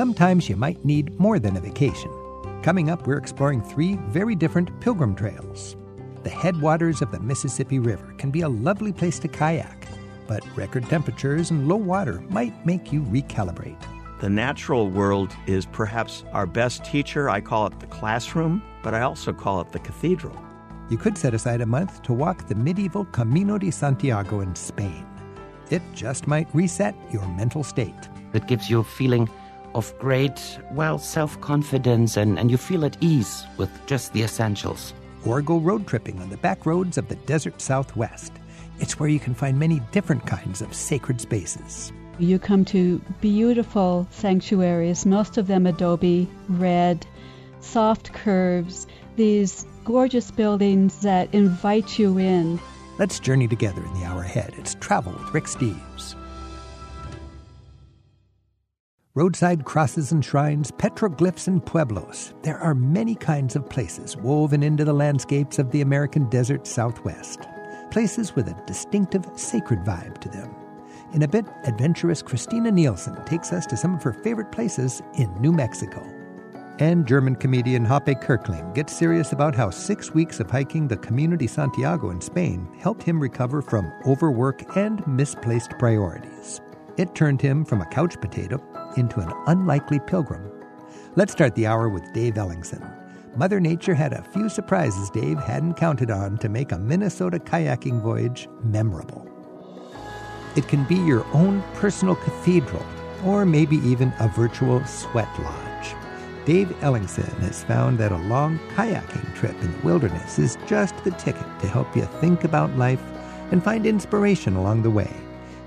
sometimes you might need more than a vacation. Coming up, we're exploring three very different pilgrim trails. The headwaters of the Mississippi River can be a lovely place to kayak, but record temperatures and low water might make you recalibrate. The natural world is perhaps our best teacher. I call it the classroom, but I also call it the cathedral. You could set aside a month to walk the medieval Camino de Santiago in Spain. It just might reset your mental state. It gives you a feeling of great, well, self confidence, and, and you feel at ease with just the essentials. Or go road tripping on the back roads of the desert southwest. It's where you can find many different kinds of sacred spaces. You come to beautiful sanctuaries, most of them adobe, red, soft curves, these gorgeous buildings that invite you in. Let's journey together in the hour ahead. It's Travel with Rick Steves. Roadside crosses and shrines, petroglyphs and pueblos. There are many kinds of places woven into the landscapes of the American desert southwest. Places with a distinctive sacred vibe to them. In a bit, adventurous Christina Nielsen takes us to some of her favorite places in New Mexico. And German comedian Hape Kerkeling gets serious about how six weeks of hiking the de Santiago in Spain helped him recover from overwork and misplaced priorities. It turned him from a couch potato into an unlikely pilgrim. Let's start the hour with Dave Ellingson. Mother Nature had a few surprises Dave hadn't counted on to make a Minnesota kayaking voyage memorable. It can be your own personal cathedral, or maybe even a virtual sweat lodge. Dave Ellingson has found that a long kayaking trip in the wilderness is just the ticket to help you think about life and find inspiration along the way.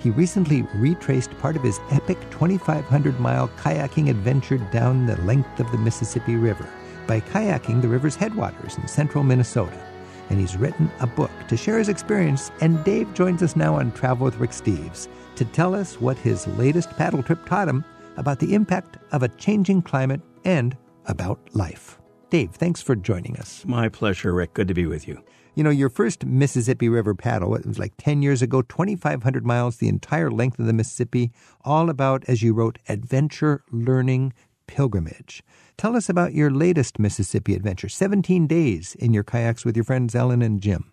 He recently retraced part of his epic 2,500 mile kayaking adventure down the length of the Mississippi River by kayaking the river's headwaters in central Minnesota and he's written a book to share his experience. And Dave joins us now on Travel with Rick Steves to tell us what his latest paddle trip taught him about the impact of a changing climate and about life. Dave, thanks for joining us. My pleasure, Rick. Good to be with you. You know, your first Mississippi River paddle, it was like 10 years ago, 2,500 miles, the entire length of the Mississippi, all about, as you wrote, adventure, learning, pilgrimage. Tell us about your latest Mississippi adventure 17 days in your kayaks with your friends Ellen and Jim.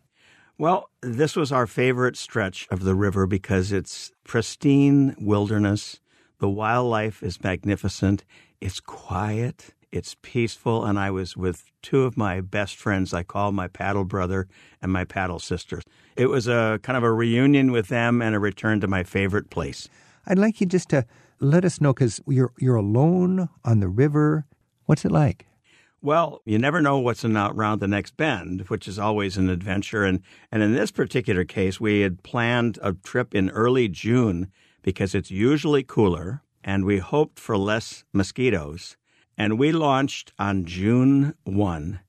Well, this was our favorite stretch of the river because it's pristine wilderness. The wildlife is magnificent. It's quiet. It's peaceful. And I was with two of my best friends I call my paddle brother and my paddle sister. It was a kind of a reunion with them and a return to my favorite place. I'd like you just to let us know because you're, you're alone on the river. What's it like? Well, you never know what's in, around the next bend, which is always an adventure. And, and in this particular case, we had planned a trip in early June because it's usually cooler and we hoped for less mosquitoes. And we launched on June 1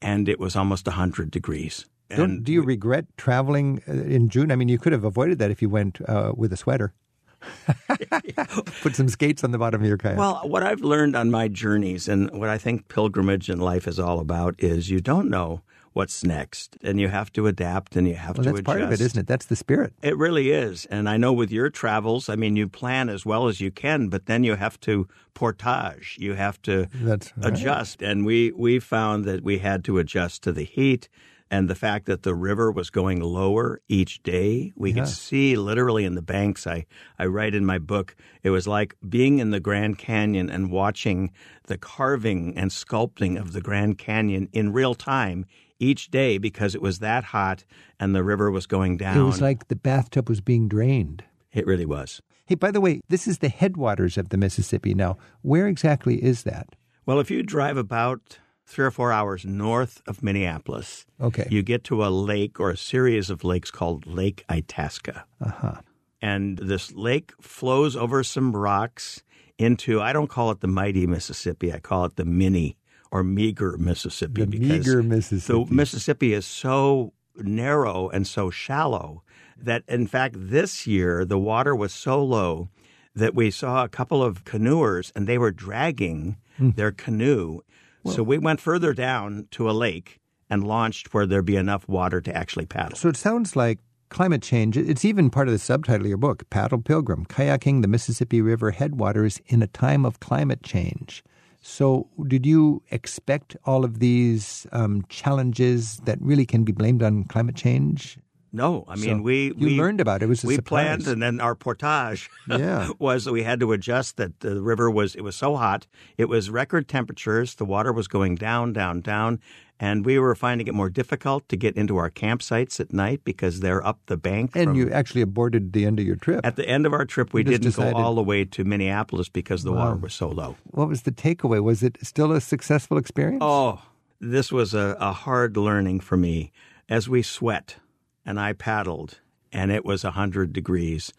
and it was almost 100 degrees. And do you regret traveling uh, in June? I mean, you could have avoided that if you went uh, with a sweater. Put some skates on the bottom of your kayak. Well, what I've learned on my journeys and what I think pilgrimage and life is all about is you don't know what's next and you have to adapt and you have well, to that's adjust. part of it, isn't it? That's the spirit. It really is. And I know with your travels, I mean, you plan as well as you can, but then you have to portage. You have to right. adjust. And we, we found that we had to adjust to the heat and the fact that the river was going lower each day. We Yeah. could see literally in the banks. I, I write in my book, it was like being in the Grand Canyon and watching the carving and sculpting of the Grand Canyon in real time each day because it was that hot and the river was going down. It was like the bathtub was being drained. it really was. Hey, by the way, this is the headwaters of the Mississippi now. Where exactly is that? Well, if you drive about three or four hours north of Minneapolis, Okay. you get to a lake or a series of lakes called Lake Itasca. uh-huh. And this lake flows over some rocks into, I don't call it the mighty Mississippi, I call it the mini or meager Mississippi. The because meager Mississippi. The Mississippi is so narrow and so shallow that, in fact, this year the water was so low that we saw a couple of canoers and they were dragging Hmm. their canoe. so we went further down to a lake and launched where there'd be enough water to actually paddle. So it sounds like climate change. It's even part of the subtitle of your book, Paddle Pilgrim Kayaking the Mississippi River Headwaters in a Time of Climate Change. So, did you expect all of these um, challenges that really can be blamed on climate change? No, I mean So we you we learned about it. It was a we surprise. planned, and then our portage Yeah. was that we had to adjust that the river was it was so hot. It was record temperatures. The water was going down, down, down, and we were finding it more difficult to get into our campsites at night because they're up the bank. and you actually aborted the end of your trip. at the end of our trip, we You didn't go all the way to Minneapolis because the water was so low. what was the takeaway? Was it still a successful experience? Oh, this was a, a hard learning for me as we sweat and I paddled and it was a 100 degrees.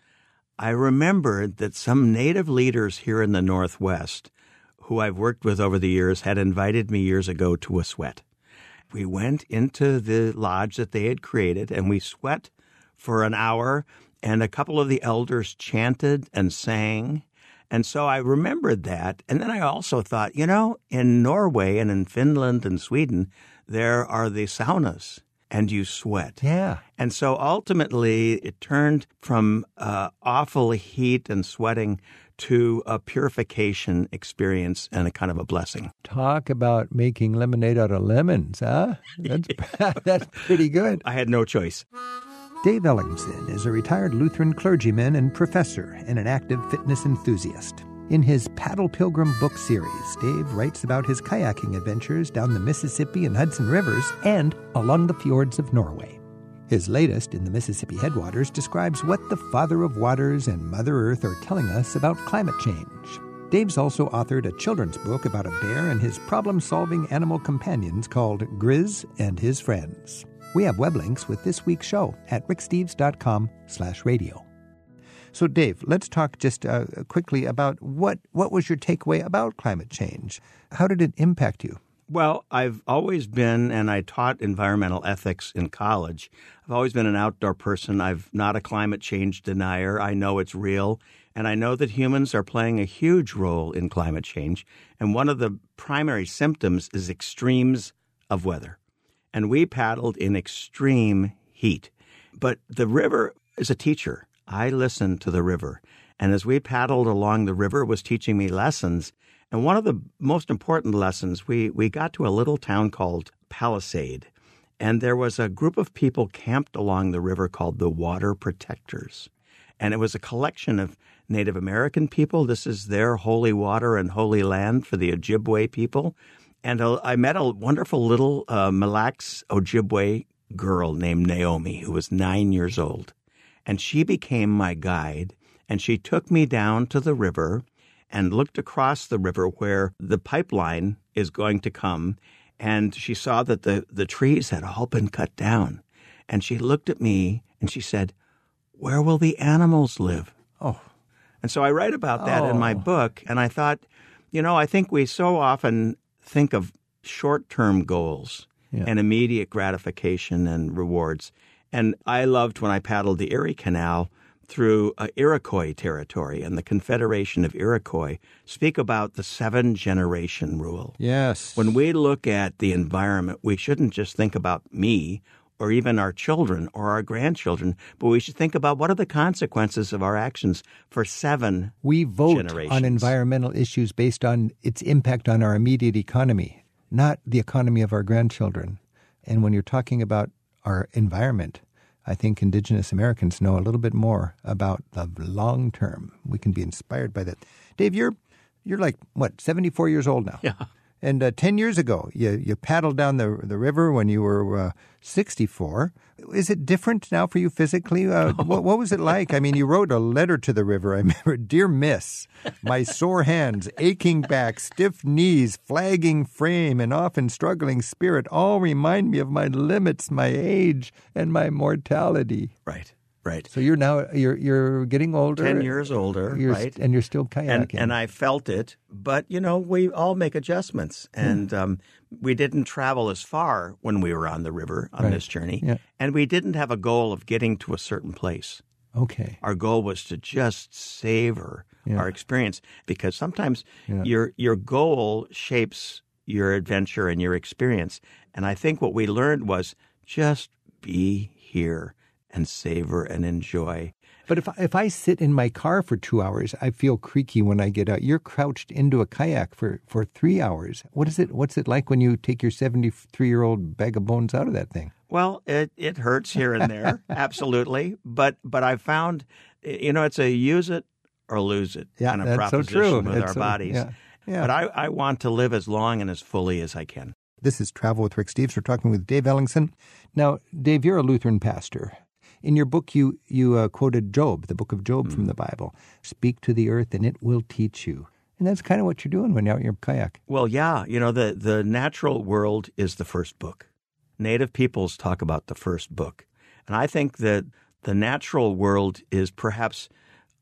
I remembered that some native leaders here in the Northwest who I've worked with over the years had invited me years ago to a sweat. We went into the lodge that they had created and we sweat for an hour and a couple of the elders chanted and sang. And so I remembered that. And then I also thought, you know, in Norway and in Finland and Sweden, there are the saunas and you sweat. Yeah. And so ultimately, it turned from uh, awful heat and sweating to a purification experience and a kind of a blessing. Talk about making lemonade out of lemons, huh? That's, that's pretty good. I had no choice. Dave Ellingson is a retired Lutheran clergyman and professor and an active fitness enthusiast. In his Paddle Pilgrim book series, Dave writes about his kayaking adventures down the Mississippi and Hudson rivers and along the fjords of Norway. His latest, In the Mississippi Headwaters, describes what the Father of Waters and Mother Earth are telling us about climate change. Dave's also authored a children's book about a bear and his problem solving animal companions called Grizz and His Friends. We have web links with this week's show at ricksteves.com slash radio. So, Dave, let's talk just uh, quickly about what, what was your takeaway about climate change? How did it impact you? Well, I've always been, and I taught environmental ethics in college. I've always been an outdoor person. I'm not a climate change denier. I know it's real, and I know that humans are playing a huge role in climate change. And one of the primary symptoms is extremes of weather. And we paddled in extreme heat. But the river is a teacher. I listened to the river. And as we paddled along the river, was teaching me lessons. And one of the most important lessons, we, we got to a little town called Palisade. And there was a group of people camped along the river called the Water Protectors. And it was a collection of Native American people. This is their holy water and holy land for the Ojibwe people. And uh, I met a wonderful little uh, Mille Lacs Ojibwe girl named Naomi who was nine years old. And she became my guide. And she took me down to the river and looked across the river where the pipeline is going to come. And she saw that the, the trees had all been cut down. And she looked at me and she said, Where will the animals live? Oh, And so I write about that in my Oh. book. And I thought, you know, I think we so often think of short term goals Yeah. and immediate gratification and rewards. And I loved when I paddled the Erie Canal through uh, Iroquois territory and the Confederation of Iroquois speak about the seven generation rule. yes. When we look at the environment, we shouldn't just think about me or even our children or our grandchildren, but we should think about what are the consequences of our actions for seven we vote generations. on environmental issues based on its impact on our immediate economy, not the economy of our grandchildren. And when you're talking about our environment, I think indigenous Americans know a little bit more about the long term. We can be inspired by that. Dave, you're you're like what, 74 years old now. Yeah. And uh, 10 years ago, you, you paddled down the, the river when you were uh, 64. Is it different now for you physically? Uh, what, what was it like? I mean, you wrote a letter to the river. I remember, Dear Miss, my sore hands, aching back, stiff knees, flagging frame, and often struggling spirit all remind me of my limits, my age, and my mortality. Right, right. So you're now you're you're getting older. 10 years older, right? And you're still kayaking. and, and I felt it, but you know, we all make adjustments, Hmm. and um, we didn't travel as far when we were on the river on Right. this journey, Yeah. and we didn't have a goal of getting to a certain place. okay. Our goal was to just savor Yeah. our experience, because sometimes Yeah. your your goal shapes your adventure and your experience. And I think what we learned was just be here and savor and enjoy. But if if I sit in my car for two hours, I feel creaky when I get out. You're crouched into a kayak for, for three hours. What is it? What's it like when you take your seventy three year old bag of bones out of that thing? Well, it, it hurts here and there, absolutely. But but I found, you know, it's a use it or lose it Yeah, kind of that's so proposition true. with It's our so- bodies. yeah, yeah. But I, I want to live as long and as fully as I can. This is Travel with Rick Steves. We're talking with Dave Ellingson. Now, Dave, you're a Lutheran pastor. In your book, you you uh, quoted Job, the book of Job from the Bible. Speak to the earth, and it will teach you. And that's kind of what you're doing when you're out in your kayak. Well, yeah, you know, the, the natural world is the first book. Native peoples talk about the first book. And I think that the natural world is perhaps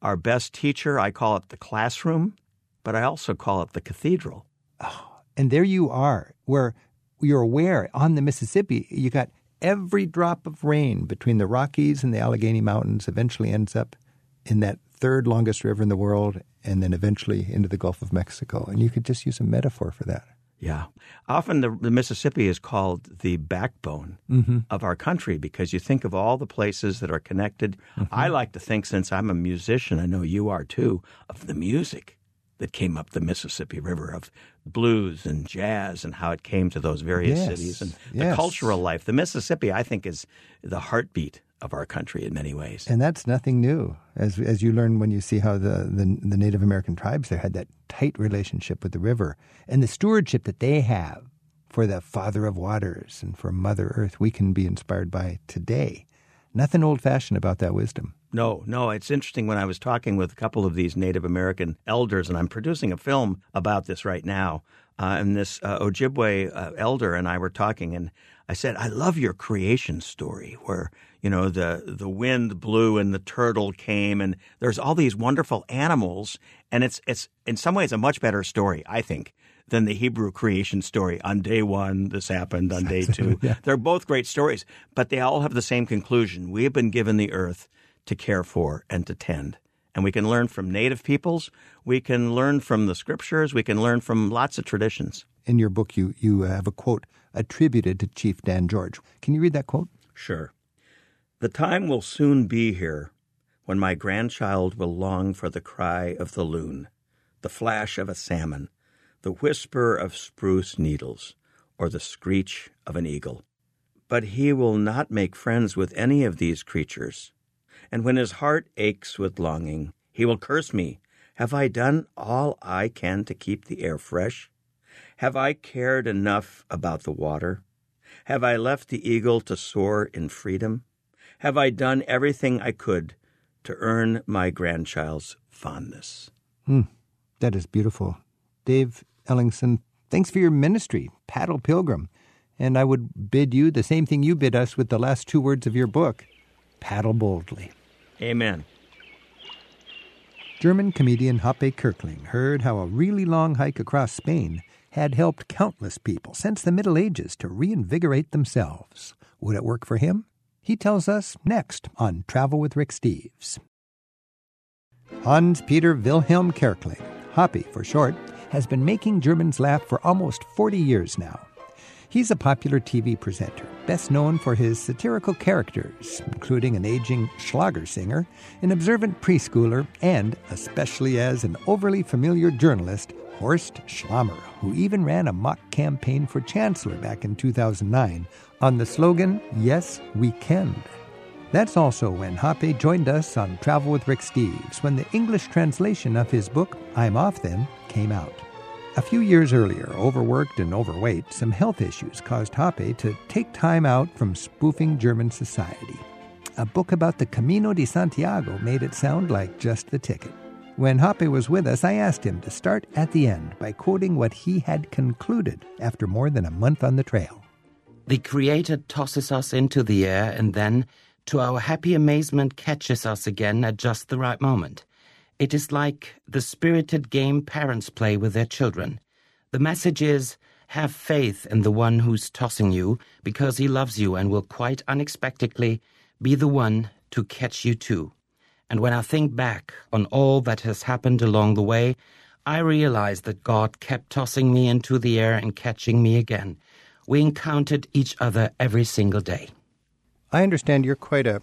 our best teacher. I call it the classroom, but I also call it the cathedral. Oh, And there you are, where you're aware on the Mississippi, you got every drop of rain between the Rockies and the Allegheny Mountains eventually ends up in that third longest river in the world and then eventually into the Gulf of Mexico. And you could just use a metaphor for that. Yeah. Often the, the Mississippi is called the backbone mm-hmm. of our country because you think of all the places that are connected. Mm-hmm. I like to think, since I'm a musician, I know you are too, of the music that came up the Mississippi River, of blues and jazz and how it came to those various Yes, cities and the cultural life. The Mississippi, I think, is the heartbeat of our country in many ways. And that's nothing new, as as you learn when you see how the, the, the Native American tribes there had that tight relationship with the river and the stewardship that they have for the Father of Waters and for Mother Earth. We can be inspired by today. Nothing old fashioned about that wisdom. No, no, it's interesting when I was talking with a couple of these Native American elders, and I'm producing a film about this right now. Uh, and this uh, Ojibwe uh, elder and I were talking, and I said, "I love your creation story, where you know the the wind blew and the turtle came, and there's all these wonderful animals, and it's it's in some ways a much better story, I think." Than the Hebrew creation story. On day one, this happened. On day two, they're both great stories, but they all have the same conclusion. We have been given the earth to care for and to tend. And we can learn from native peoples. We can learn from the scriptures. We can learn from lots of traditions. In your book, you, you have a quote attributed to Chief Dan George. Can you read that quote? Sure. The time will soon be here when my grandchild will long for the cry of the loon, the flash of a salmon, the whisper of spruce needles, or the screech of an eagle. But he will not make friends with any of these creatures. And when his heart aches with longing, he will curse me. Have I done all I can to keep the air fresh? Have I cared enough about the water? Have I left the eagle to soar in freedom? Have I done everything I could to earn my grandchild's fondness? Hmm. That is beautiful. Dave Ellingson, thanks for your ministry, Paddle Pilgrim. And I would bid you the same thing you bid us with the last two words of your book paddle boldly. Amen. German comedian Hape Kerkeling heard how a really long hike across Spain had helped countless people since the Middle Ages to reinvigorate themselves. Would it work for him? He tells us next on Travel with Rick Steves. Hans Peter Wilhelm Kerkeling, Hoppe for short, has been making Germans laugh for almost 40 years now. He's a popular TV presenter, best known for his satirical characters, including an aging Schlager singer, an observant preschooler, and, especially as an overly familiar journalist, Horst Schlämmer, who even ran a mock campaign for chancellor back in 2009 on the slogan, Yes, We Can. That's also when Hape joined us on Travel with Rick Steves when the English translation of his book, I'm Off Then, came out. A few years earlier, overworked and overweight, some health issues caused Hape to take time out from spoofing German society. A book about the Camino de Santiago made it sound like just the ticket. When Hape was with us, I asked him to start at the end by quoting what he had concluded after more than a month on the trail. The Creator tosses us into the air and then, to our happy amazement, catches us again at just the right moment. It is like the spirited game parents play with their children. The message is have faith in the one who's tossing you because he loves you and will quite unexpectedly be the one to catch you too. And when I think back on all that has happened along the way, I realize that God kept tossing me into the air and catching me again. We encountered each other every single day. I understand you're quite a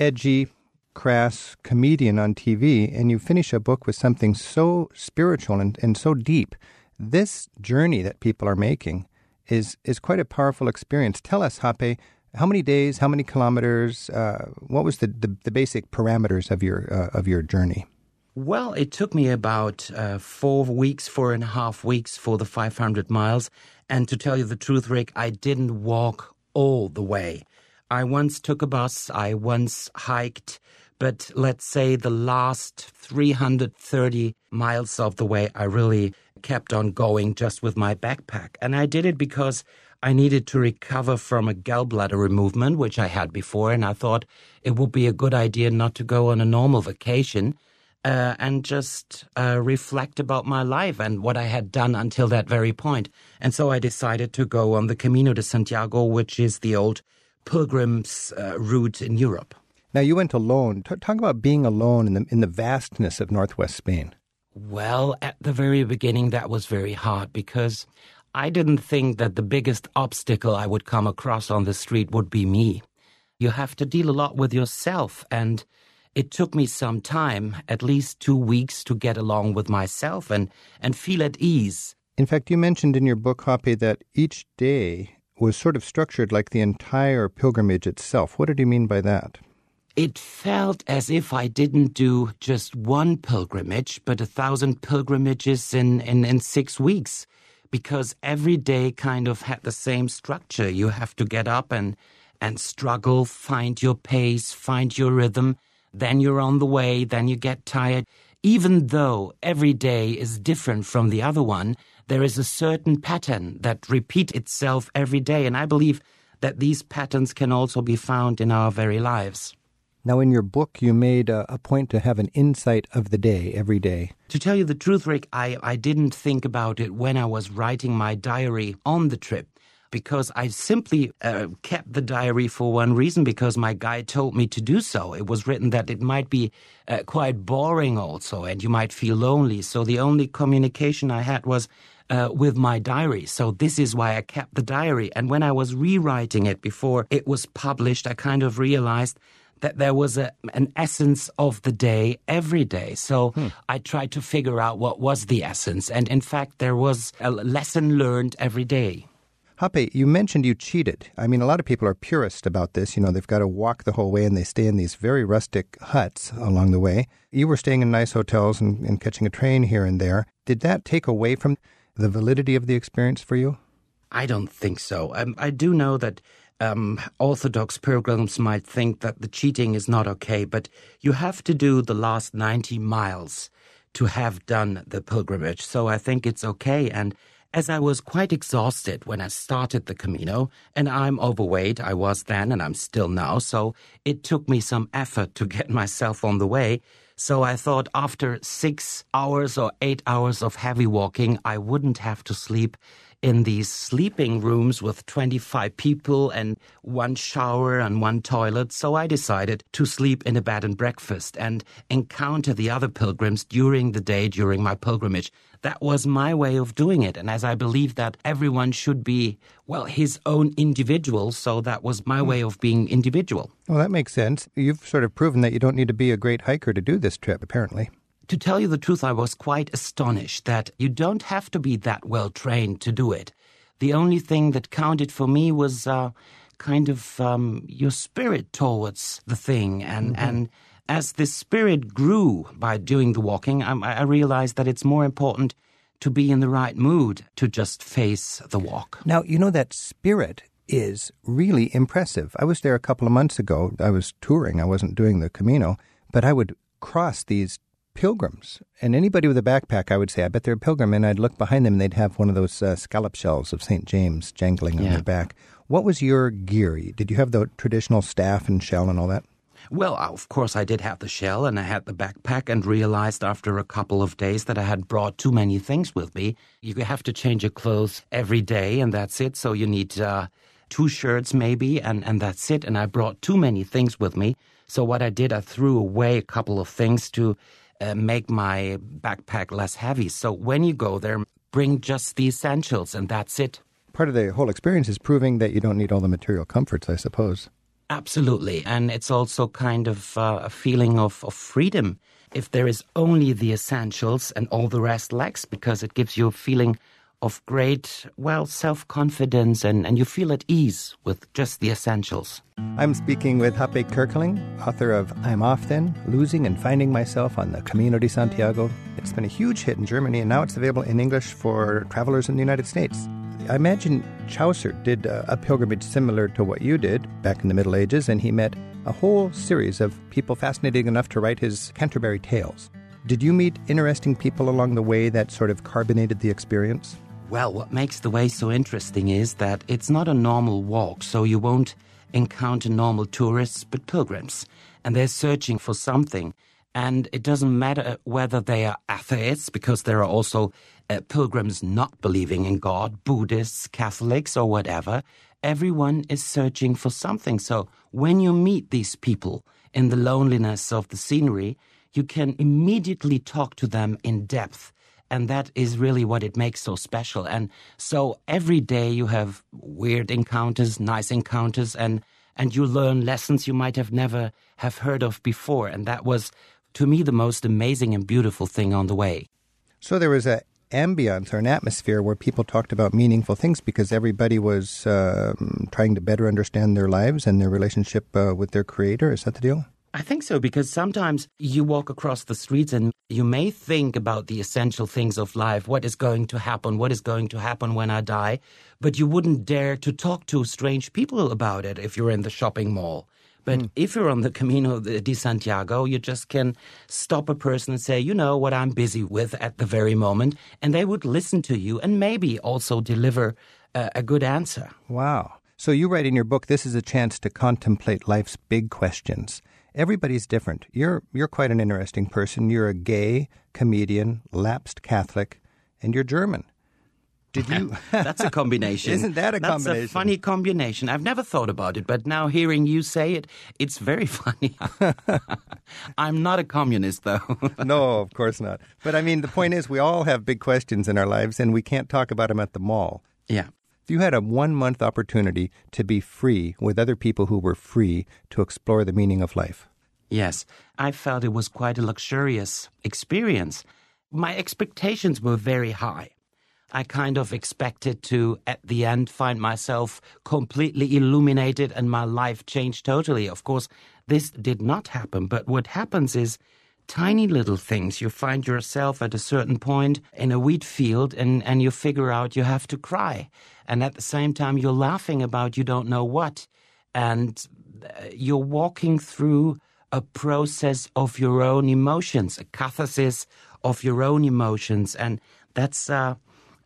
edgy, crass comedian on TV, and you finish a book with something so spiritual and, and so deep. This journey that people are making is is quite a powerful experience. Tell us, Hape, how many days, how many kilometers? Uh, what was the, the, the, basic parameters of your uh, of your journey? Well, it took me about uh, four weeks, four and a half weeks for the 500 miles. And to tell you the truth, Rick, I didn't walk all the way. I once took a bus, I once hiked, but let's say the last 330 miles of the way, I really kept on going just with my backpack. And I did it because I needed to recover from a gallbladder removal, which I had before, and I thought it would be a good idea not to go on a normal vacation uh, and just uh, reflect about my life and what I had done until that very point. And so I decided to go on the Camino de Santiago, which is the old pilgrim's uh, route in Europe. Now you went alone. Talk about being alone in the in the vastness of northwest Spain. Well, at the very beginning, that was very hard because I didn't think that the biggest obstacle I would come across on the street would be me. You have to deal a lot with yourself and it took me some time, at least two weeks, to get along with myself and, and feel at ease. In fact, you mentioned in your book, Hape, that each day was sort of structured like the entire pilgrimage itself. What did you mean by that? It felt as if I didn't do just one pilgrimage, but a thousand pilgrimages in, in, in six weeks, because every day kind of had the same structure. You have to get up and, and struggle, find your pace, find your rhythm, then you're on the way, then you get tired. Even though every day is different from the other one, there is a certain pattern that repeats itself every day. And I believe that these patterns can also be found in our very lives. Now, in your book, you made a, a, point to have an insight of the day every day. To tell you the truth, Rick, I, I didn't think about it when I was writing my diary on the trip because I simply uh, kept the diary for one reason because my guide told me to do so. It was written that it might be uh, quite boring also and you might feel lonely. So the only communication I had was uh, with my diary. So this is why I kept the diary. And when I was rewriting it before it was published, I kind of realized that there was a, an essence of the day every day. So hmm. I tried to figure out what was the essence. And in fact, there was a lesson learned every day. Hape, you mentioned you cheated. I mean, a lot of people are purist about this. You know, they've got to walk the whole way and they stay in these very rustic huts along the way. You were staying in nice hotels and, and catching a train here and there. Did that take away from the validity of the experience for you? I don't think so. Um, I do know that um, Orthodox pilgrims might think that the cheating is not okay, but you have to do the last 90 miles to have done the pilgrimage. So I think it's okay. And as I was quite exhausted when I started the Camino, and I'm overweight, I was then and I'm still now, so it took me some effort to get myself on the way. So I thought after six hours or eight hours of heavy walking, I wouldn't have to sleep in these sleeping rooms with 25 people and one shower and one toilet. So I decided to sleep in a bed and breakfast and encounter the other pilgrims during the day during my pilgrimage. That was my way of doing it. And as I believe that everyone should be, well, his own individual, so that was my hmm. way of being individual. Well, that makes sense. You've sort of proven that you don't need to be a great hiker to do this trip, apparently. To tell you the truth, I was quite astonished that you don't have to be that well trained to do it. The only thing that counted for me was uh, kind of um, your spirit towards the thing. And, mm-hmm. and as the spirit grew by doing the walking, I, I realized that it's more important to be in the right mood to just face the walk. Now, you know that spirit is really impressive. I was there a couple of months ago. I was touring, I wasn't doing the Camino, but I would cross these pilgrims. And anybody with a backpack, I would say, I bet they're a pilgrim. And I'd look behind them and they'd have one of those uh, scallop shells of St. James jangling yeah. on their back. What was your gear? Did you have the traditional staff and shell and all that? Well, of course, I did have the shell and I had the backpack, and realized after a couple of days that I had brought too many things with me. You have to change your clothes every day, and that's it. So you need uh, two shirts, maybe, and, and that's it. And I brought too many things with me. So what I did, I threw away a couple of things to uh, make my backpack less heavy. So when you go there, bring just the essentials and that's it. Part of the whole experience is proving that you don't need all the material comforts, I suppose. Absolutely. And it's also kind of uh, a feeling of, of freedom if there is only the essentials and all the rest lacks, because it gives you a feeling of great, well, self confidence and, and you feel at ease with just the essentials. I'm speaking with Hape Kerkeling, author of I'm Off Then Losing and Finding Myself on the Camino de Santiago. It's been a huge hit in Germany and now it's available in English for travelers in the United States. I imagine Chaucer did a, a pilgrimage similar to what you did back in the Middle Ages, and he met a whole series of people fascinating enough to write his Canterbury Tales. Did you meet interesting people along the way that sort of carbonated the experience? Well, what makes the way so interesting is that it's not a normal walk, so you won't encounter normal tourists, but pilgrims. And they're searching for something. And it doesn't matter whether they are atheists, because there are also uh, pilgrims not believing in God, Buddhists, Catholics, or whatever. Everyone is searching for something. So when you meet these people in the loneliness of the scenery, you can immediately talk to them in depth. And that is really what it makes so special. And so every day you have weird encounters, nice encounters, and, and you learn lessons you might have never have heard of before. And that was to me the most amazing and beautiful thing on the way. So there was a ambience or an atmosphere where people talked about meaningful things because everybody was um, trying to better understand their lives and their relationship uh, with their creator. Is that the deal? I think so because sometimes you walk across the streets and you may think about the essential things of life, what is going to happen, what is going to happen when I die, but you wouldn't dare to talk to strange people about it if you're in the shopping mall. But mm. if you're on the Camino de Santiago, you just can stop a person and say, you know what I'm busy with at the very moment. And they would listen to you and maybe also deliver a, a good answer. Wow. So you write in your book, this is a chance to contemplate life's big questions. Everybody's different. You're, you're quite an interesting person. You're a gay comedian, lapsed Catholic, and you're German. Did you? That's a combination. Isn't that a That's combination? That's a funny combination. I've never thought about it, but now hearing you say it, it's very funny. I'm not a communist, though. no, of course not. But I mean, the point is, we all have big questions in our lives, and we can't talk about them at the mall. Yeah. If you had a one month opportunity to be free with other people who were free to explore the meaning of life. Yes, I felt it was quite a luxurious experience. My expectations were very high. I kind of expected to, at the end, find myself completely illuminated and my life changed totally. Of course, this did not happen, but what happens is tiny little things. You find yourself at a certain point in a wheat field and, and you figure out you have to cry. And at the same time, you're laughing about you don't know what. And uh, you're walking through a process of your own emotions, a catharsis of your own emotions. And that's, uh,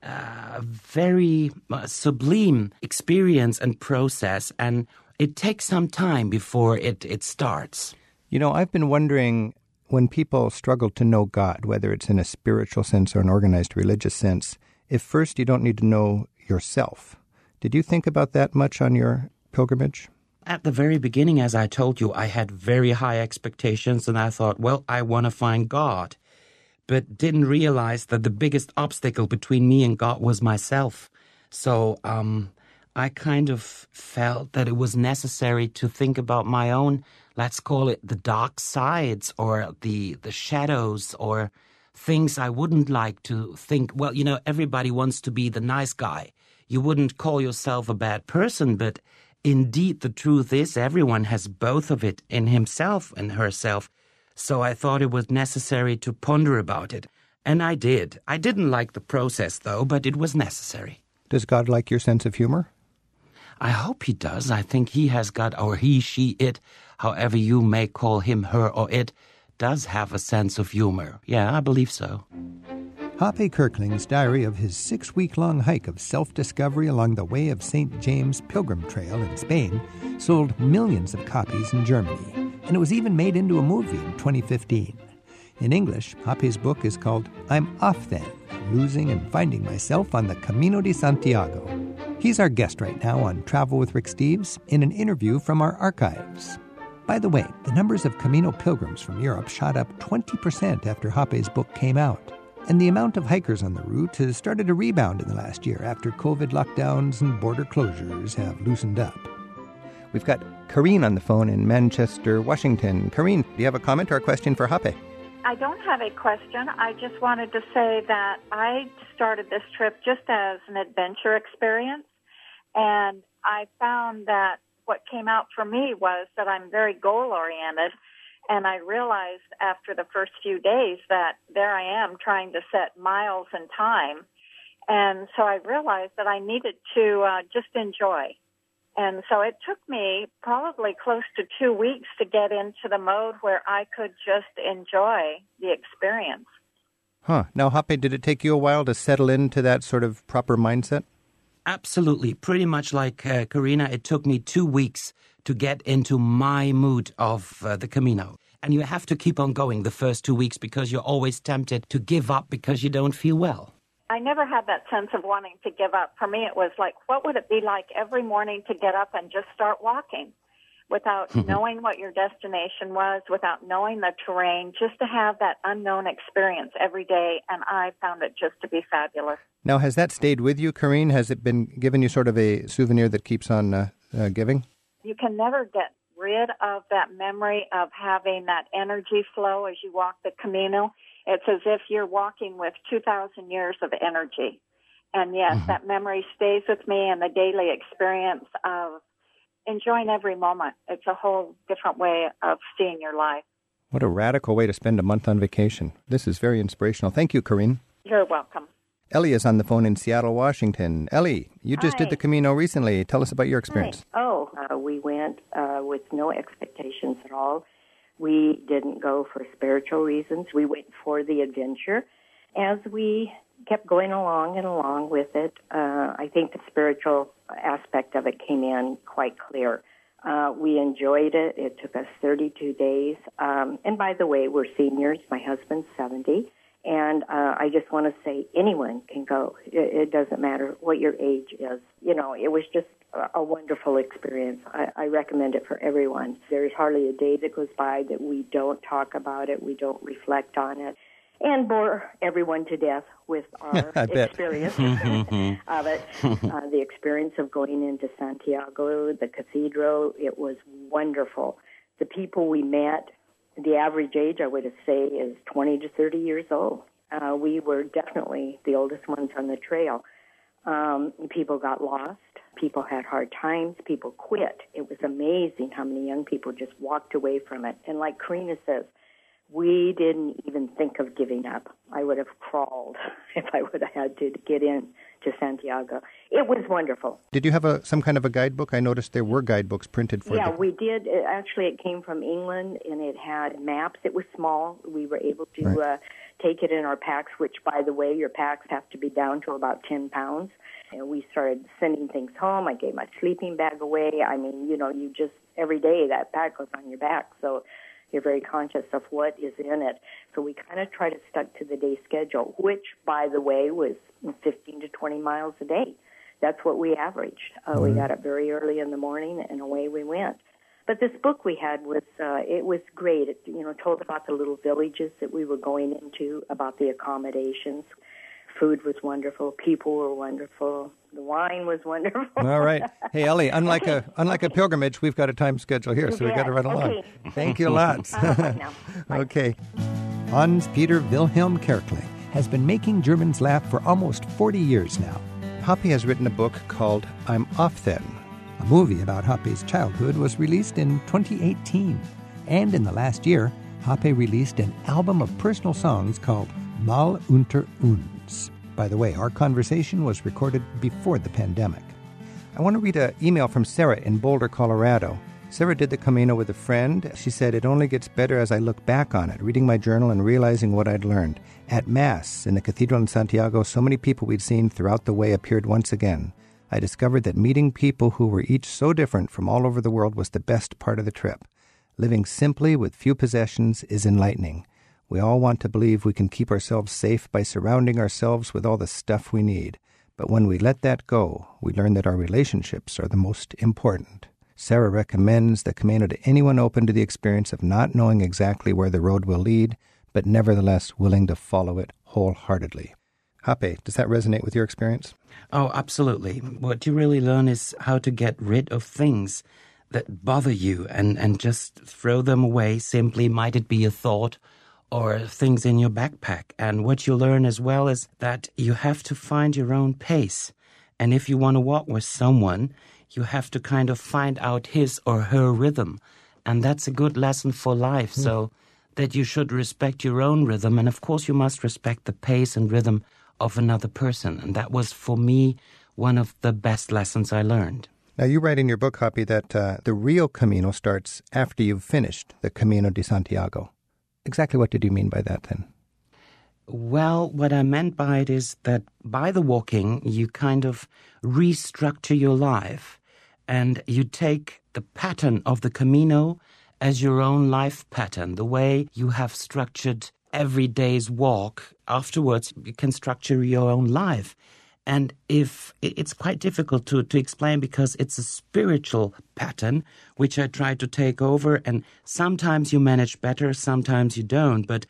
a very uh, sublime experience and process, and it takes some time before it, it starts. You know, I've been wondering when people struggle to know God, whether it's in a spiritual sense or an organized religious sense, if first you don't need to know yourself. Did you think about that much on your pilgrimage? At the very beginning, as I told you, I had very high expectations, and I thought, well, I want to find God but didn't realize that the biggest obstacle between me and God was myself. So um, I kind of felt that it was necessary to think about my own, let's call it the dark sides or the the shadows or things I wouldn't like to think. Well, you know, everybody wants to be the nice guy. You wouldn't call yourself a bad person, but indeed, the truth is everyone has both of it in himself and herself so I thought it was necessary to ponder about it. And I did. I didn't like the process, though, but it was necessary. Does God like your sense of humor? I hope he does. I think he has got, or he, she, it, however you may call him, her, or it, does have a sense of humor. Yeah, I believe so. Hape Kerkeling's diary of his six week long hike of self discovery along the Way of St. James Pilgrim Trail in Spain sold millions of copies in Germany and it was even made into a movie in 2015. In English, Hape's book is called I'm Off Then Losing and Finding Myself on the Camino de Santiago. He's our guest right now on Travel with Rick Steves in an interview from our archives. By the way, the numbers of Camino pilgrims from Europe shot up 20% after Hape's book came out. And the amount of hikers on the route has started to rebound in the last year after COVID lockdowns and border closures have loosened up. We've got Karine on the phone in Manchester, Washington. Karine, do you have a comment or a question for Hape? I don't have a question. I just wanted to say that I started this trip just as an adventure experience. And I found that what came out for me was that I'm very goal oriented. And I realized after the first few days that there I am trying to set miles and time. And so I realized that I needed to uh, just enjoy. And so it took me probably close to two weeks to get into the mode where I could just enjoy the experience. Huh. Now, Hape, did it take you a while to settle into that sort of proper mindset? Absolutely. Pretty much like uh, Karina, it took me two weeks to get into my mood of uh, the Camino. And you have to keep on going the first two weeks because you're always tempted to give up because you don't feel well. I never had that sense of wanting to give up. For me, it was like, what would it be like every morning to get up and just start walking without knowing what your destination was, without knowing the terrain, just to have that unknown experience every day. And I found it just to be fabulous. Now, has that stayed with you, Karine? Has it been given you sort of a souvenir that keeps on uh, uh, giving? You can never get rid of that memory of having that energy flow as you walk the Camino. It's as if you're walking with 2,000 years of energy. And yes, mm-hmm. that memory stays with me and the daily experience of enjoying every moment. It's a whole different way of seeing your life. What a radical way to spend a month on vacation. This is very inspirational. Thank you, Karine. You're welcome. Ellie is on the phone in Seattle, Washington. Ellie, you just Hi. did the Camino recently. Tell us about your experience. Hi. Oh, uh, we went uh, with no expectations at all. We didn't go for spiritual reasons. We went for the adventure. As we kept going along and along with it, uh, I think the spiritual aspect of it came in quite clear. Uh, we enjoyed it. It took us 32 days. Um, and by the way, we're seniors. My husband's 70. And uh, I just want to say anyone can go. It, it doesn't matter what your age is. You know, it was just a wonderful experience. I, I recommend it for everyone. There's hardly a day that goes by that we don't talk about it, we don't reflect on it, and bore everyone to death with our experience of it. Uh, the experience of going into Santiago, the cathedral, it was wonderful. The people we met, the average age I would say is 20 to 30 years old. Uh, we were definitely the oldest ones on the trail. Um, people got lost. People had hard times. People quit. It was amazing how many young people just walked away from it. And like Karina says, we didn't even think of giving up. I would have crawled if I would have had to, get in to Santiago. It was wonderful. Did you have a some kind of a guidebook? I noticed there were guidebooks printed for. Yeah, the... we did. It, actually, it came from England and it had maps. It was small. We were able to right. uh, take it in our packs. Which, by the way, your packs have to be down to about ten pounds. And we started sending things home. I gave my sleeping bag away. I mean, you know, you just every day that pack goes on your back, so you're very conscious of what is in it. So we kind of try to stuck to the day schedule, which, by the way, was 15 to 20 miles a day. That's what we averaged. Uh, mm-hmm. We got up very early in the morning, and away we went. But this book we had was uh, it was great. It you know told about the little villages that we were going into, about the accommodations food was wonderful. People were wonderful. The wine was wonderful. All right. Hey, Ellie, unlike okay. a unlike a pilgrimage, we've got a time schedule here, so we've got to run along. Okay. Thank you lots. uh, okay. Hans Peter Wilhelm Kerkeling has been making Germans laugh for almost 40 years now. Hape has written a book called I'm Off Then. A movie about Hape's childhood was released in 2018. And in the last year, Hape released an album of personal songs called Mal unter uns. By the way, our conversation was recorded before the pandemic. I want to read an email from Sarah in Boulder, Colorado. Sarah did the Camino with a friend. She said, It only gets better as I look back on it, reading my journal and realizing what I'd learned. At Mass, in the cathedral in Santiago, so many people we'd seen throughout the way appeared once again. I discovered that meeting people who were each so different from all over the world was the best part of the trip. Living simply with few possessions is enlightening. We all want to believe we can keep ourselves safe by surrounding ourselves with all the stuff we need. But when we let that go, we learn that our relationships are the most important. Sarah recommends the Camino to anyone open to the experience of not knowing exactly where the road will lead, but nevertheless willing to follow it wholeheartedly. Hape, does that resonate with your experience? Oh, absolutely. What you really learn is how to get rid of things that bother you and, and just throw them away simply. Might it be a thought or things in your backpack? And what you learn as well is that you have to find your own pace. And if you want to walk with someone, you have to kind of find out his or her rhythm. And that's a good lesson for life. Mm. So that you should respect your own rhythm. And of course, you must respect the pace and rhythm of another person. And that was for me one of the best lessons I learned. Now, you write in your book, Hape, that uh, the real Camino starts after you've finished the Camino de Santiago. Exactly what did you mean by that then? Well, what I meant by it is that by the walking, you kind of restructure your life and you take the pattern of the Camino as your own life pattern, the way you have structured every day's walk. Afterwards, you can structure your own life. And if it's quite difficult to, to explain because it's a spiritual pattern, which I try to take over. And sometimes you manage better, sometimes you don't. But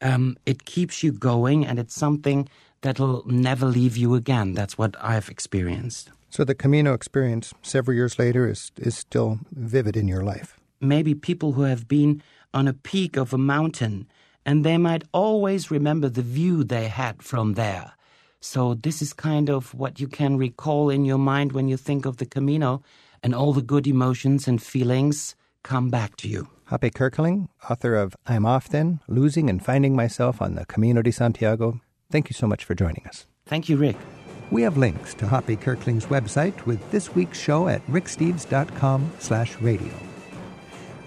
um, it keeps you going, and it's something that'll never leave you again. That's what I've experienced. So the Camino experience several years later is, is still vivid in your life. Maybe people who have been on a peak of a mountain and they might always remember the view they had from there. So, this is kind of what you can recall in your mind when you think of the Camino, and all the good emotions and feelings come back to you. Hape Kerkeling, author of I'm Off Then Losing and Finding Myself on the Camino de Santiago, thank you so much for joining us. Thank you, Rick. We have links to Hape Kerkeling's website with this week's show at ricksteves.com slash radio.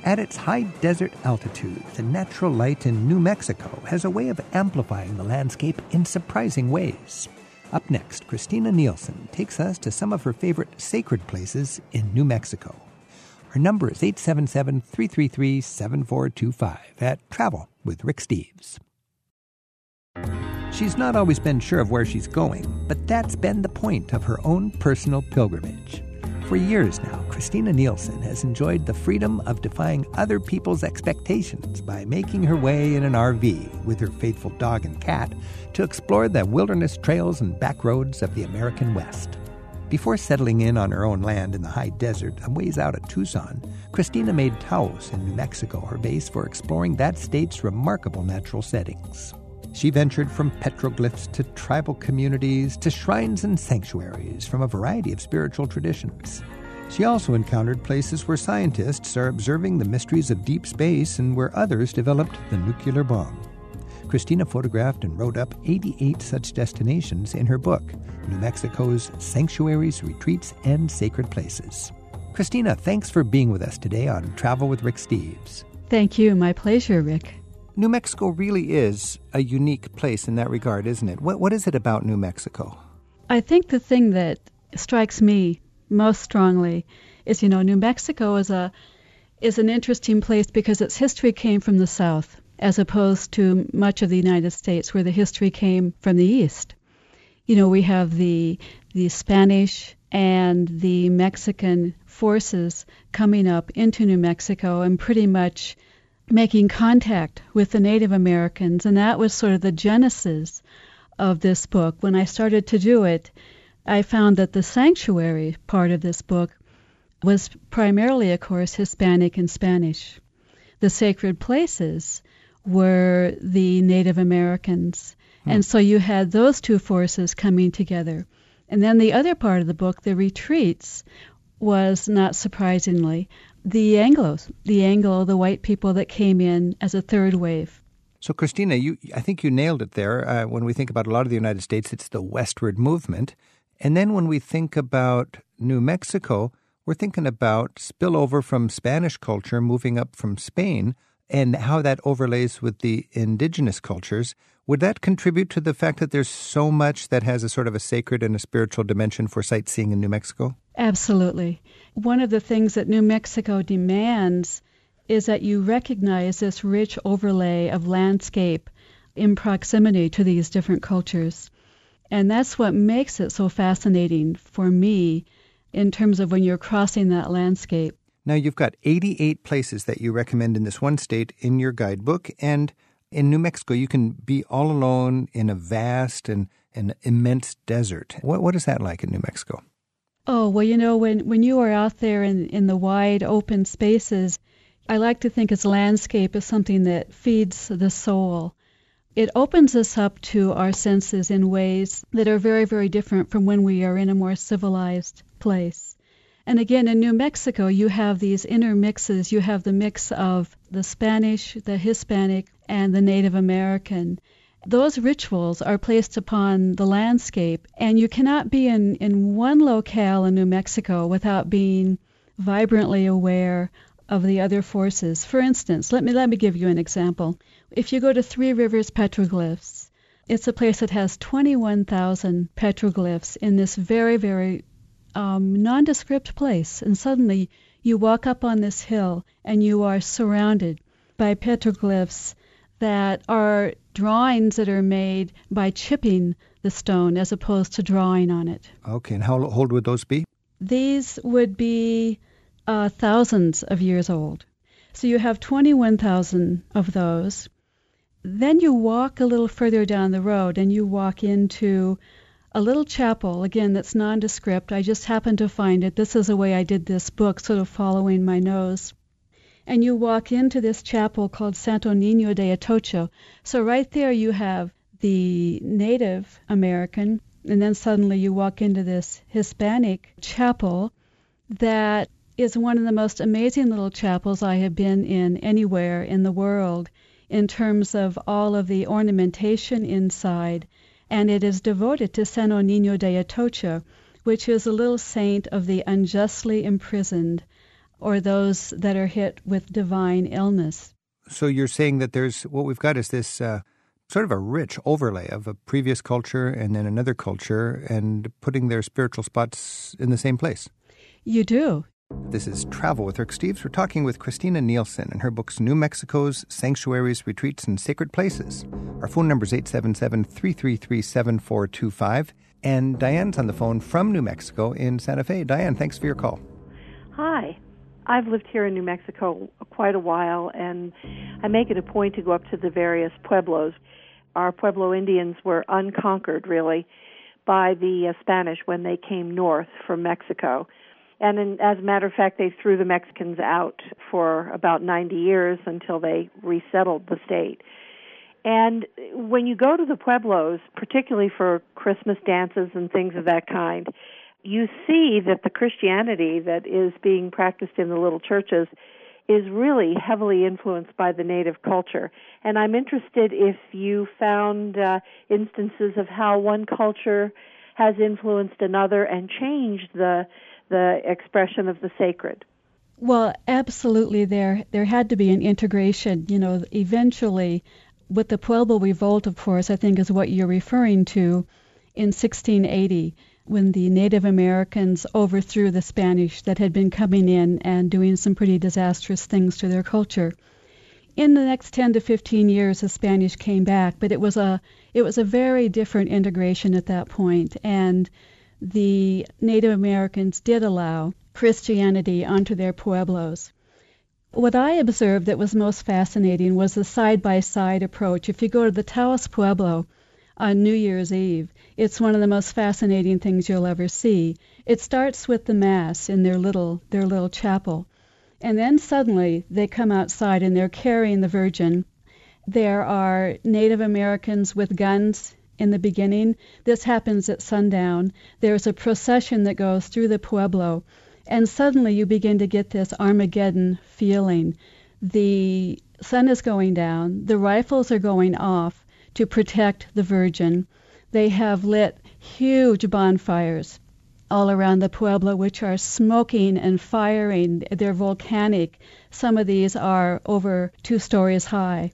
At its high desert altitude, the natural light in New Mexico has a way of amplifying the landscape in surprising ways. Up next, Christina Nealson takes us to some of her favorite sacred places in New Mexico. Our number is 877 333 7425 at Travel with Rick Steves. She's not always been sure of where she's going, but that's been the point of her own personal pilgrimage. For years now, Christina Nealson has enjoyed the freedom of defying other people's expectations by making her way in an RV with her faithful dog and cat to explore the wilderness trails and back roads of the American West. Before settling in on her own land in the high desert a ways out of Tucson, Christina made Taos in New Mexico her base for exploring that state's remarkable natural settings. She ventured from petroglyphs to tribal communities to shrines and sanctuaries from a variety of spiritual traditions. She also encountered places where scientists are observing the mysteries of deep space and where others developed the nuclear bomb. Christina photographed and wrote up 88 such destinations in her book, New Mexico's Sanctuaries, Retreats, and Sacred Places. Christina, thanks for being with us today on Travel with Rick Steves. Thank you. My pleasure, Rick. New Mexico really is a unique place in that regard, isn't it? What, what is it about New Mexico? I think the thing that strikes me most strongly is, you know, New Mexico is a is an interesting place because its history came from the south, as opposed to much of the United States, where the history came from the east. You know, we have the the Spanish and the Mexican forces coming up into New Mexico and pretty much making contact with the Native Americans, and that was sort of the genesis of this book. When I started to do it, I found that the sanctuary part of this book was primarily, of course, Hispanic and Spanish. The sacred places were the Native Americans. Hmm. And so you had those two forces coming together. And then the other part of the book, the retreats, was not surprisingly the Anglos, the Anglo, the white people that came in as a third wave. So, Christina, you, I think you nailed it there. Uh, when we think about a lot of the United States, it's the westward movement. And then when we think about New Mexico, we're thinking about spillover from Spanish culture moving up from Spain and how that overlays with the indigenous cultures. Would that contribute to the fact that there's so much that has a sort of a sacred and a spiritual dimension for sightseeing in New Mexico? Absolutely. One of the things that New Mexico demands is that you recognize this rich overlay of landscape in proximity to these different cultures. And that's what makes it so fascinating for me in terms of when you're crossing that landscape. Now, you've got 88 places that you recommend in this one state in your guidebook. And in New Mexico, you can be all alone in a vast and an immense desert. What, what is that like in New Mexico? Oh, well, you know, when, when you are out there in, in the wide open spaces, I like to think as landscape is something that feeds the soul. It opens us up to our senses in ways that are very, very different from when we are in a more civilized place. And again, in New Mexico, you have these intermixes. You have the mix of the Spanish, the Hispanic, and the Native American those rituals are placed upon the landscape, and you cannot be in, in one locale in New Mexico without being vibrantly aware of the other forces. For instance, let me let me give you an example. If you go to Three Rivers Petroglyphs, it's a place that has 21,000 petroglyphs in this very, very um, nondescript place, and suddenly you walk up on this hill and you are surrounded by petroglyphs that are drawings that are made by chipping the stone as opposed to drawing on it. Okay, and how old would those be? These would be uh, thousands of years old. So you have 21,000 of those. Then you walk a little further down the road and you walk into a little chapel, again, that's nondescript. I just happened to find it. This is the way I did this book, sort of following my nose and you walk into this chapel called Santo Nino de Atocha. So right there you have the Native American, and then suddenly you walk into this Hispanic chapel that is one of the most amazing little chapels I have been in anywhere in the world in terms of all of the ornamentation inside. And it is devoted to Santo Nino de Atocha, which is a little saint of the unjustly imprisoned or those that are hit with divine illness. So you're saying that there's what we've got is this uh, sort of a rich overlay of a previous culture and then another culture and putting their spiritual spots in the same place. You do. This is Travel with Rick Steves. We're talking with Christina Nealson and her books New Mexico's Sanctuaries, Retreats, and Sacred Places. Our phone number is 877 333 7425. And Diane's on the phone from New Mexico in Santa Fe. Diane, thanks for your call. Hi. I've lived here in New Mexico quite a while, and I make it a point to go up to the various pueblos. Our Pueblo Indians were unconquered, really, by the uh, Spanish when they came north from Mexico. And in, as a matter of fact, they threw the Mexicans out for about 90 years until they resettled the state. And when you go to the pueblos, particularly for Christmas dances and things of that kind, you see that the Christianity that is being practiced in the little churches is really heavily influenced by the native culture. And I'm interested if you found uh, instances of how one culture has influenced another and changed the the expression of the sacred. Well, absolutely there there had to be an integration, you know, eventually with the Pueblo revolt of course I think is what you're referring to in 1680 when the Native Americans overthrew the Spanish that had been coming in and doing some pretty disastrous things to their culture. In the next 10 to 15 years, the Spanish came back, but it was a it was a very different integration at that point, and the Native Americans did allow Christianity onto their pueblos. What I observed that was most fascinating was the side by side approach. If you go to the Taos Pueblo on New Year's Eve, it's one of the most fascinating things you'll ever see. It starts with the mass in their little their little chapel. And then suddenly they come outside and they're carrying the Virgin. There are Native Americans with guns in the beginning. This happens at sundown. There's a procession that goes through the pueblo, and suddenly you begin to get this Armageddon feeling. The sun is going down, the rifles are going off to protect the Virgin. They have lit huge bonfires all around the pueblo, which are smoking and firing. They're volcanic. Some of these are over two stories high.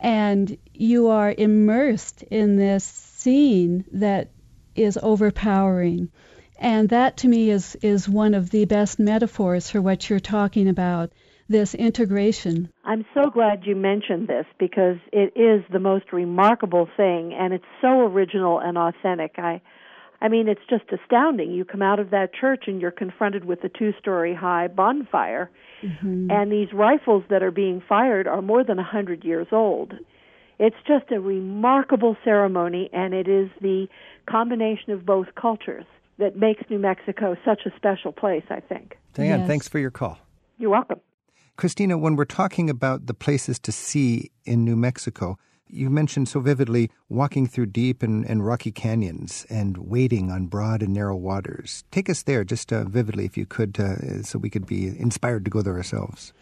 And you are immersed in this scene that is overpowering. And that to me is, is one of the best metaphors for what you're talking about this integration. I'm so glad you mentioned this because it is the most remarkable thing and it's so original and authentic. I I mean it's just astounding. You come out of that church and you're confronted with a two-story high bonfire mm-hmm. and these rifles that are being fired are more than a 100 years old. It's just a remarkable ceremony and it is the combination of both cultures. that makes New Mexico such a special place, I think. Diane, Yes. thanks for your call. You're welcome. Christina, when we're talking about the places to see in New Mexico, you mentioned so vividly walking through deep and, and rocky canyons and wading on broad and narrow waters. Take us there just uh, vividly, if you could, uh, so we could be inspired to go there ourselves.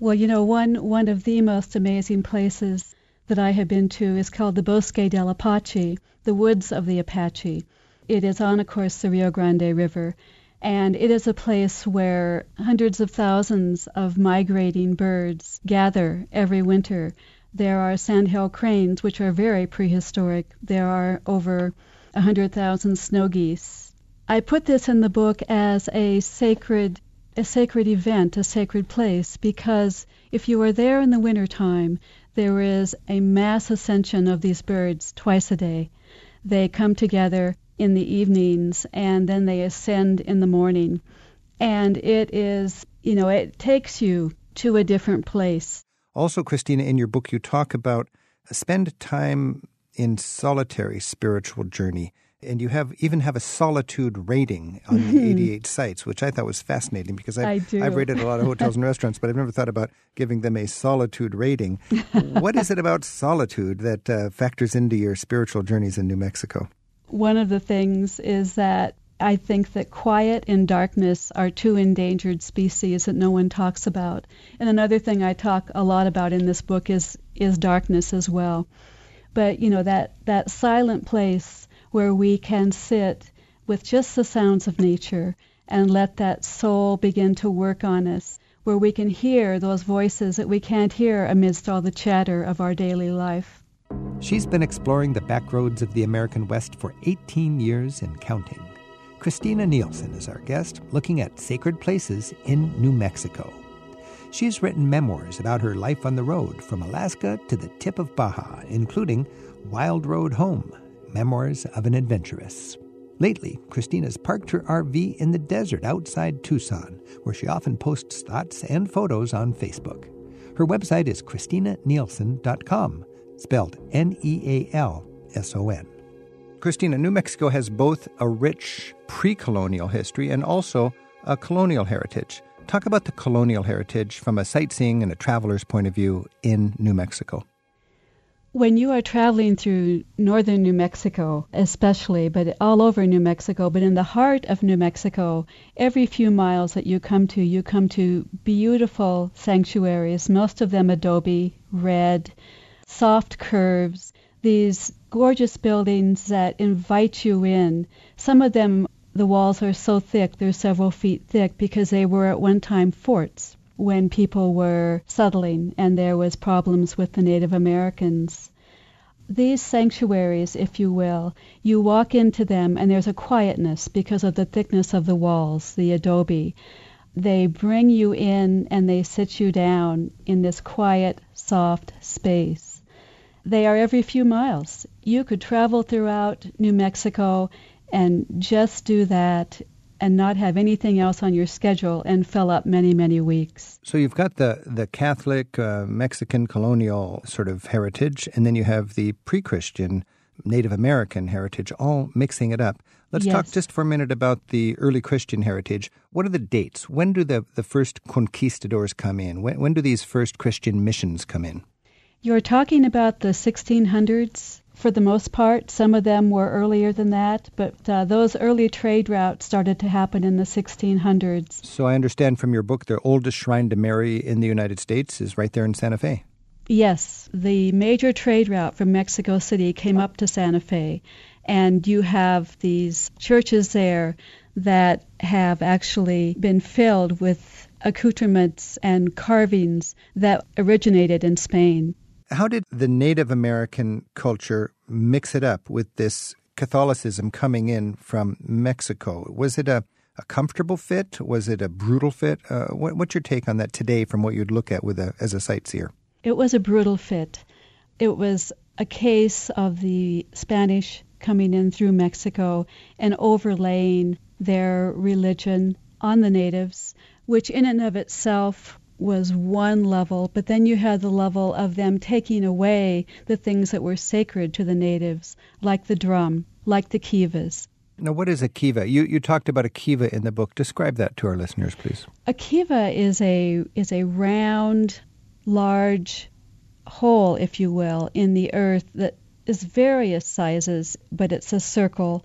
Well, you know, one one of the most amazing places that I have been to is called the Bosque del Apache, the woods of the Apache. It is on, of course, the Rio Grande River, and it is a place where hundreds of thousands of migrating birds gather every winter. There are sandhill cranes, which are very prehistoric. There are over a hundred thousand snow geese. I put this in the book as a sacred a sacred event, a sacred place, because if you are there in the wintertime, there is a mass ascension of these birds twice a day. They come together in the evenings and then they ascend in the morning. And it is, you know, it takes you to a different place. Also, Christina, in your book, you talk about spend time in solitary spiritual journey. And you have even have a solitude rating on the 88 sites, which I thought was fascinating because I've. I've rated a lot of hotels and restaurants, but I've never thought about giving them a solitude rating. what is it about solitude that uh, factors into your spiritual journeys in New Mexico? One of the things is that I think that quiet and darkness are two endangered species that no one talks about. And another thing I talk a lot about in this book is is darkness as well. But you know that that silent place where we can sit with just the sounds of nature and let that soul begin to work on us, where we can hear those voices that we can't hear amidst all the chatter of our daily life. She's been exploring the back roads of the American West for 18 years and counting. Christina Nealson is our guest, looking at sacred places in New Mexico. She's written memoirs about her life on the road from Alaska to the tip of Baja, including Wild Road Home Memoirs of an Adventuress. Lately, Christina's parked her RV in the desert outside Tucson, where she often posts thoughts and photos on Facebook. Her website is ChristinaNealson.com, spelled N E A L S O N. Christina, New Mexico has both a rich pre colonial history and also a colonial heritage. Talk about the colonial heritage from a sightseeing and a traveler's point of view in New Mexico. When you are traveling through northern New Mexico, especially, but all over New Mexico, but in the heart of New Mexico, every few miles that you come to, you come to beautiful sanctuaries, most of them adobe, red, soft curves, these gorgeous buildings that invite you in. Some of them, the walls are so thick, they're several feet thick because they were at one time forts when people were settling and there was problems with the Native Americans. These sanctuaries, if you will, you walk into them and there's a quietness because of the thickness of the walls, the adobe. They bring you in and they sit you down in this quiet, soft space. They are every few miles. You could travel throughout New Mexico and just do that and not have anything else on your schedule and fill up many, many weeks. So you've got the, the Catholic, uh, Mexican colonial sort of heritage, and then you have the pre Christian Native American heritage, all mixing it up. Let's talk just for a minute about the early Christian heritage. What are the dates? When do the, the first conquistadors come in? When, when do these first Christian missions come in? You're talking about the 1600s for the most part. Some of them were earlier than that, but uh, those early trade routes started to happen in the 1600s. So I understand from your book, the oldest shrine to Mary in the United States is right there in Santa Fe. Yes, the major trade route from Mexico City came up to Santa Fe, and you have these churches there that have actually been filled with accoutrements and carvings that originated in Spain. How did the Native American culture mix it up with this Catholicism coming in from Mexico? Was it a, a comfortable fit? Was it a brutal fit? Uh, what, what's your take on that today from what you'd look at with a, as a sightseer? It was a brutal fit. It was a case of the Spanish coming in through Mexico and overlaying their religion on the natives, which in and of itself was one level, but then you had the level of them taking away the things that were sacred to the natives, like the drum, like the kivas. Now, what is a kiva? You you talked about a kiva in the book. Describe that to our listeners, please. A kiva is a is a round, large hole, if you will, in the earth that is various sizes, but it's a circle.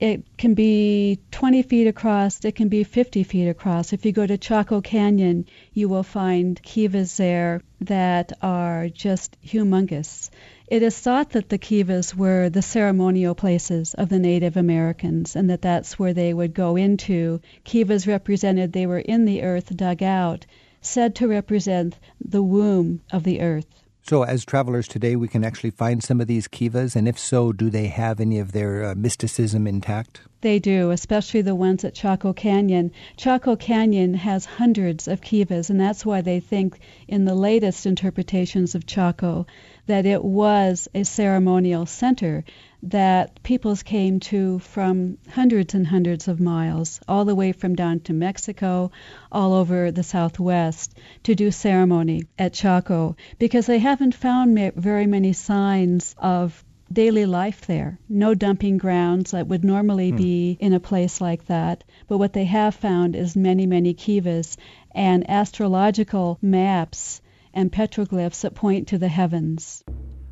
It can be 20 feet across, it can be 50 feet across. If you go to Chaco Canyon, you will find kivas there that are just humongous. It is thought that the kivas were the ceremonial places of the Native Americans and that that's where they would go into. Kivas represented they were in the earth dug out, said to represent the womb of the earth. So, as travelers today, we can actually find some of these kivas, and if so, do they have any of their uh, mysticism intact? They do, especially the ones at Chaco Canyon. Chaco Canyon has hundreds of kivas, and that's why they think in the latest interpretations of Chaco that it was a ceremonial center that peoples came to from hundreds and hundreds of miles, all the way from down to Mexico, all over the Southwest, to do ceremony at Chaco, because they haven't found very many signs of daily life there. No dumping grounds that would normally hmm. be in a place like that. But what they have found is many, many kivas and astrological maps and petroglyphs that point to the heavens.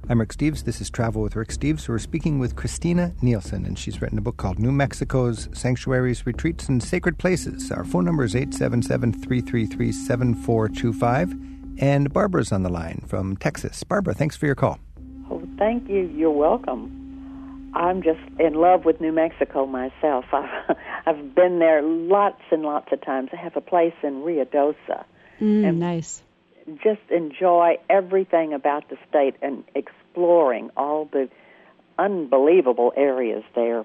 I'm Rick Steves. This is Travel with Rick Steves. We're speaking with Christina Nealson, and she's written a book called New Mexico's Sanctuaries, Retreats, and Sacred Places. Our phone number is 877 333 7425. And Barbara's on the line from Texas. Barbara, thanks for your call. Oh, thank you. You're welcome. I'm just in love with New Mexico myself. I've, I've been there lots and lots of times. I have a place in Ruidoso. Mm, and nice just enjoy everything about the state and exploring all the unbelievable areas there.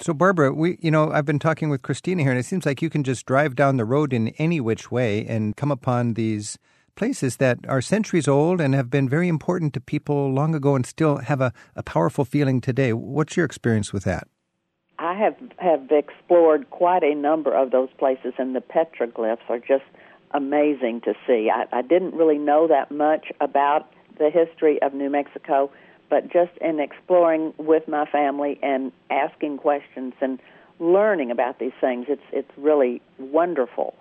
So, Barbara, we, you know, I've been talking with Christina here, and it seems like you can just drive down the road in any which way and come upon these places that are centuries old and have been very important to people long ago and still have a, a powerful feeling today. What's your experience with that? I have have explored quite a number of those places, and the petroglyphs are just amazing to see. I, I didn't really know that much about the history of New Mexico, but just in exploring with my family and asking questions and learning about these things, it's it's really wonderful.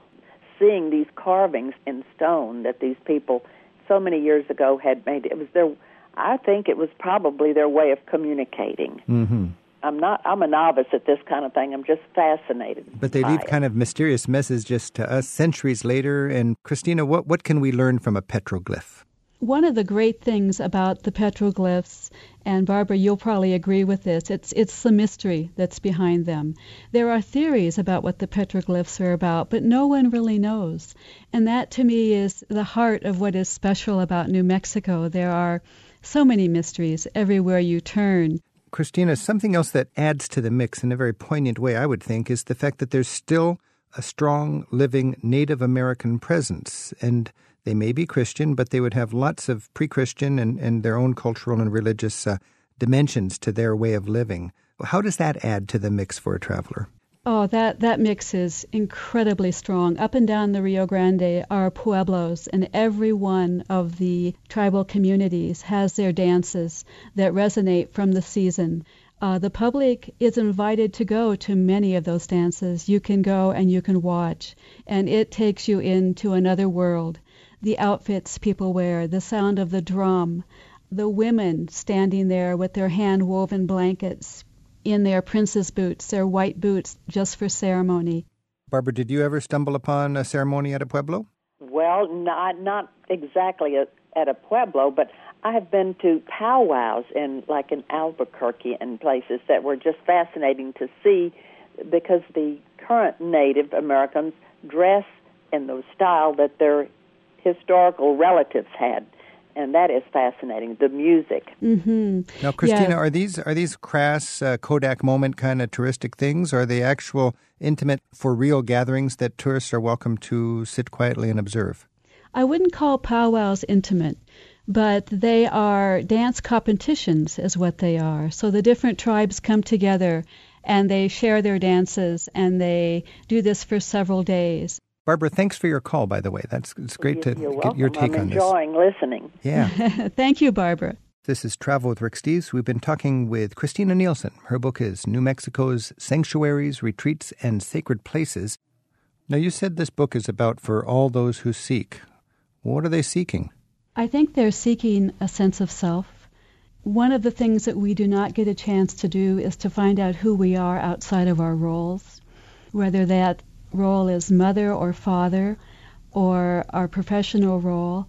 Seeing these carvings in stone that these people so many years ago had made. It was their, I think it was probably their way of communicating. Mm-hmm. I'm not. I'm a novice at this kind of thing. I'm just fascinated. But they leave it. kind of mysterious messages just to us centuries later. And Christina, what what can we learn from a petroglyph? One of the great things about the petroglyphs, and Barbara, you'll probably agree with this, it's it's the mystery that's behind them. There are theories about what the petroglyphs are about, but no one really knows. And that to me is the heart of what is special about New Mexico. There are so many mysteries everywhere you turn. Christina, something else that adds to the mix in a very poignant way, I would think, is the fact that there's still a strong, living Native American presence. And they may be Christian, but they would have lots of pre Christian and, and their own cultural and religious uh, dimensions to their way of living. How does that add to the mix for a traveler? Oh, that, that mix is incredibly strong. Up and down the Rio Grande are pueblos, and every one of the tribal communities has their dances that resonate from the season. Uh, the public is invited to go to many of those dances. You can go and you can watch, and it takes you into another world. The outfits people wear, the sound of the drum, the women standing there with their hand woven blankets, in their prince's boots, their white boots, just for ceremony. Barbara, did you ever stumble upon a ceremony at a pueblo? Well, not not exactly a, at a pueblo, but I have been to powwows in like in Albuquerque and places that were just fascinating to see because the current Native Americans dress in the style that their historical relatives had and that is fascinating. The music. Mm-hmm. Now, Christina, are these are these crass uh, Kodak moment kind of touristic things? Or are they actual intimate, for real gatherings that tourists are welcome to sit quietly and observe? I wouldn't call powwows intimate, but they are dance competitions, is what they are. So the different tribes come together and they share their dances and they do this for several days. Barbara, thanks for your call, by the way. That's it's great to You're get your take I'm on this. enjoying listening. Yeah. Thank you, Barbara. This is Travel with Rick Steves. We've been talking with Christina Nealson. Her book is New Mexico's Sanctuaries, Retreats, and Sacred Places. Now, you said this book is about for all those who seek. What are they seeking? I think they're seeking a sense of self. One of the things that we do not get a chance to do is to find out who we are outside of our roles, whether that role as mother or father or our professional role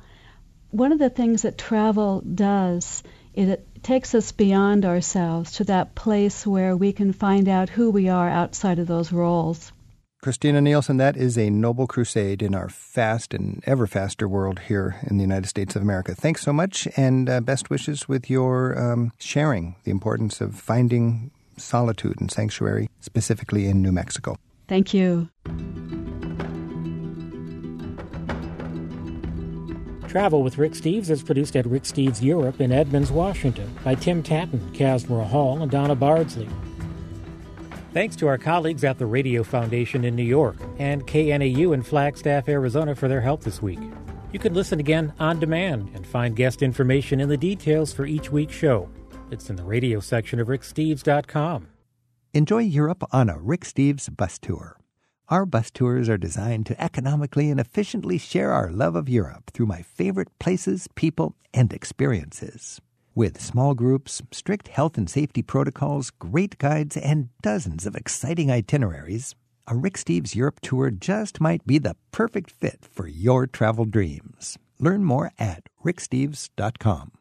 one of the things that travel does is it takes us beyond ourselves to that place where we can find out who we are outside of those roles. Christina Nealson, that is a noble crusade in our fast and ever faster world here in the United States of America. Thanks so much, and uh, best wishes with your um, sharing the importance of finding solitude and sanctuary, specifically in New Mexico. Thank you. Travel with Rick Steves is produced at Rick Steves Europe in Edmonds, Washington by Tim Tatton, Casmara Hall, and Donna Bardsley. Thanks to our colleagues at the Radio Foundation in New York and KNAU in Flagstaff, Arizona for their help this week. You can listen again on demand and find guest information in the details for each week's show. It's in the radio section of ricksteves.com. Enjoy Europe on a Rick Steves bus tour. Our bus tours are designed to economically and efficiently share our love of Europe through my favorite places, people, and experiences. With small groups, strict health and safety protocols, great guides, and dozens of exciting itineraries, a Rick Steves Europe tour just might be the perfect fit for your travel dreams. Learn more at ricksteves.com.